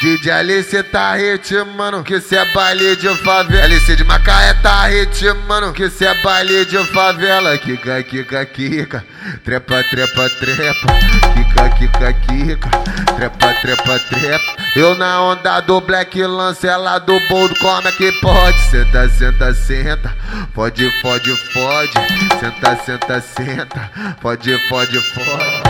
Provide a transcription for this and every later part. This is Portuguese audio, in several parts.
DJ Alice tá ritmando, que cê é baile de favela. Alice de Macaé tá ritmando, que cê é baile de favela. Kika, kika, kika, trepa, trepa, trepa. Kika, kika, kika, trepa, trepa, trepa. Eu na onda do Black Lance, ela do Bold, como é que pode? Senta, senta, senta, pode, pode, pode. Senta, senta, senta, pode, pode, pode.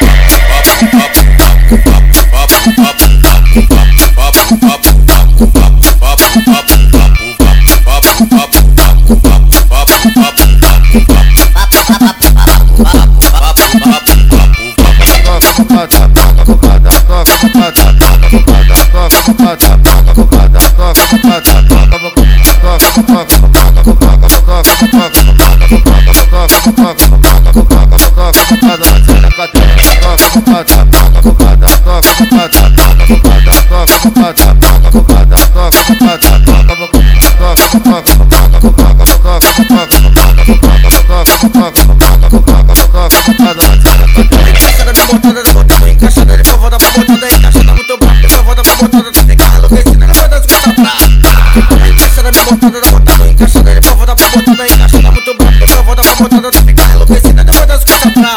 Copa botada da puta Com sangue de povo da botada E achando muito bom Do povo da botada Da ficar enlouquecida Depois das coisas pra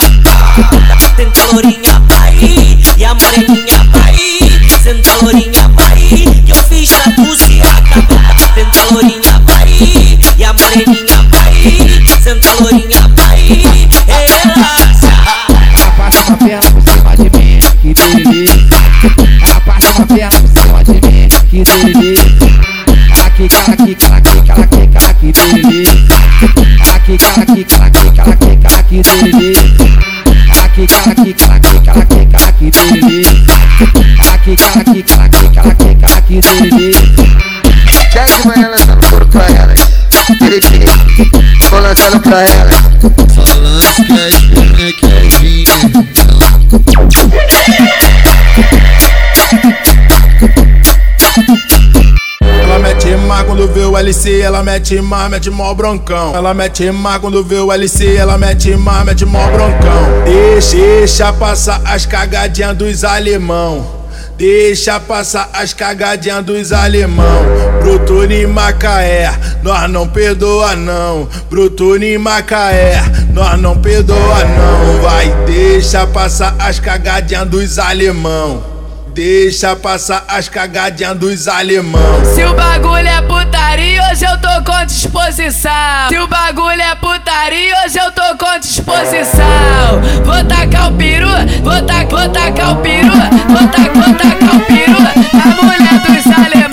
Senta tá. lourinha, vai. E a moreninha, vai. Senta lourinha, vai. Que eu fiz pra tu se acabar Senta lourinha, vai. E a moreninha, vai. Senta lourinha caqui, caqui, caqui, caqui, caqui, tererê. Caqui, caqui, caqui, caqui, caqui, tererê. Caqui, caqui, caqui, caqui, caqui, tererê. Desce pra ela, não, pra ela. Tererê. Tô lançando pra ela. O LC, ela mete mar, mete mó broncão. Ela mete mar quando vê o LC, ela mete mar, mete mó broncão. Deixa, deixa passar as cagadinhas dos alemão. Deixa passar as cagadinhas dos alemão. Bruto em Macaé, nós não perdoa não. Bruto em Macaé, nós não perdoa não. Vai, deixa passar as cagadinhas dos alemão. Deixa passar as cagadinhas dos alemão. Se o bagulho é putaria, hoje eu tô com disposição. Se o bagulho é putaria, hoje eu tô com disposição. Vou tacar o peru, vou, ta vou tacar o peru, vou, ta vou tacar o peru na mulher dos alemão.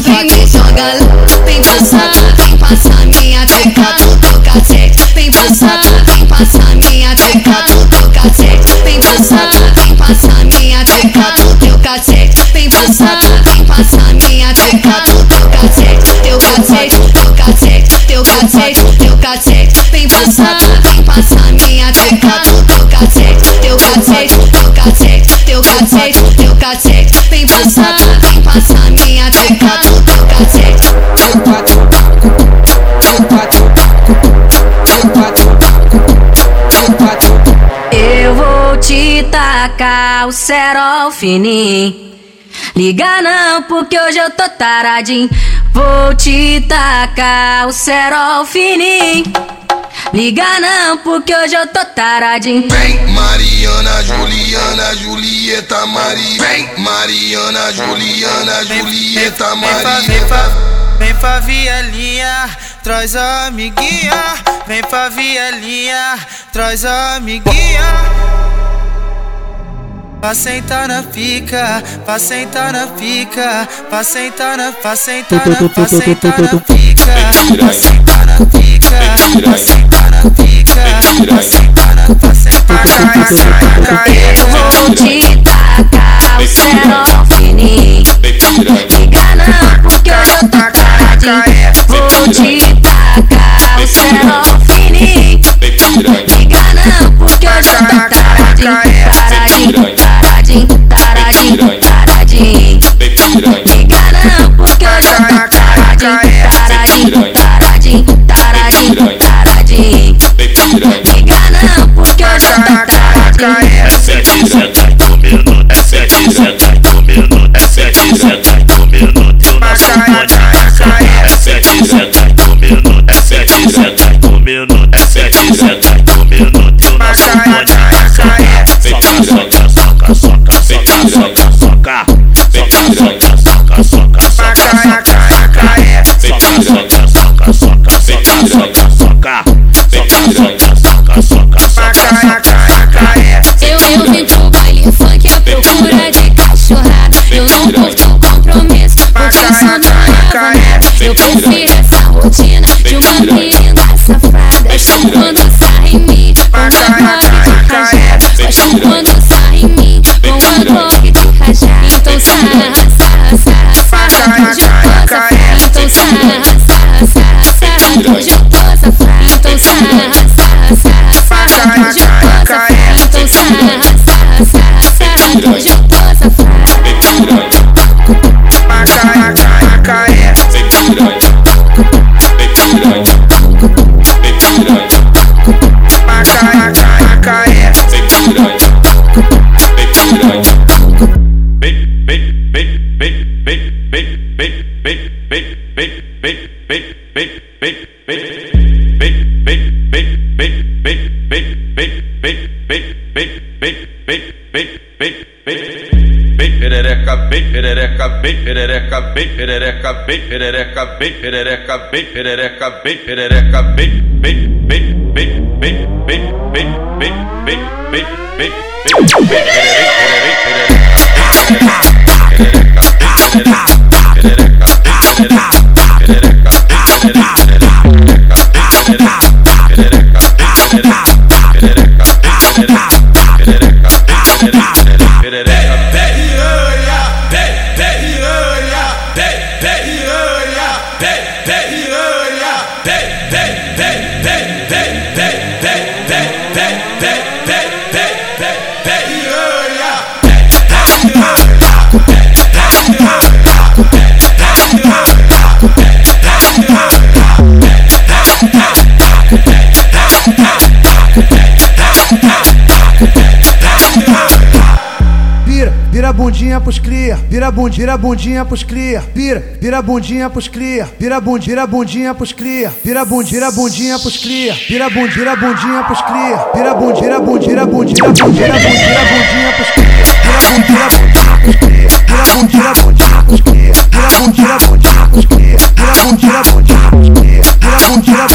Vem me jogar lá. Vem passar, vem passar minha teca do teu cacete Vem passar, vem passar minha teca do teu cacete Vem passar, vem passar minha teca do teu cacete Vem passar, vem passar minha teca do teu cacete Teu cacete, teu cacete, teu cacete, teu cacete Vem passar, vem passar minha teca do teu cacete Teu cacete, teu cacete, teu cacete, teu cacete Vem passar, vem passar minha o cerol fininho. Liga não, porque hoje eu tô taradinho. Vou te tacar o cerol fininho. Liga não, porque hoje eu tô taradinho. Vem Mariana, Juliana, Julieta, Mari Vem Mariana, Juliana, Julieta, Mari vem pra vielinha, traz a amiguinha. Vem pra vielinha, traz a amiguinha. Pra sentar na pica, pra sentar na pica, pra sentar na, pra sentar na, pra sentar na pica, pra sentar na pica, pra sentar na pica, pra sentar na, pra sentar na, Eu vou te tacar o cerol Eu, eu vim pro baile funk à procura de cachorrada. Eu não compromisso, Eu prefiro essa rotina de uma linda safada. Perereca, bem perereca, bem perereca, bem perereca, bem perereca, bem perereca, bem bem bem bem bem bem bem bem bem bem bem bem bundinha pros cria, vira bundinha, vira bundinha pros cria, vira, vira bundinha pros cria, vira bundinha, vira bundinha pros cria, vira bundinha, vira bundinha pros cria, vira bundinha, vira bundinha pros cria, vira bundinha, vira bundinha, bundinha, bundinha, bundinha, bundinha pros cria, vira bundinha, bundinha pros cria, vira bundinha, bundinha pros cria, vira bundinha, bundinha pros cria, vira bundinha, bundinha pros cria, vira bundinha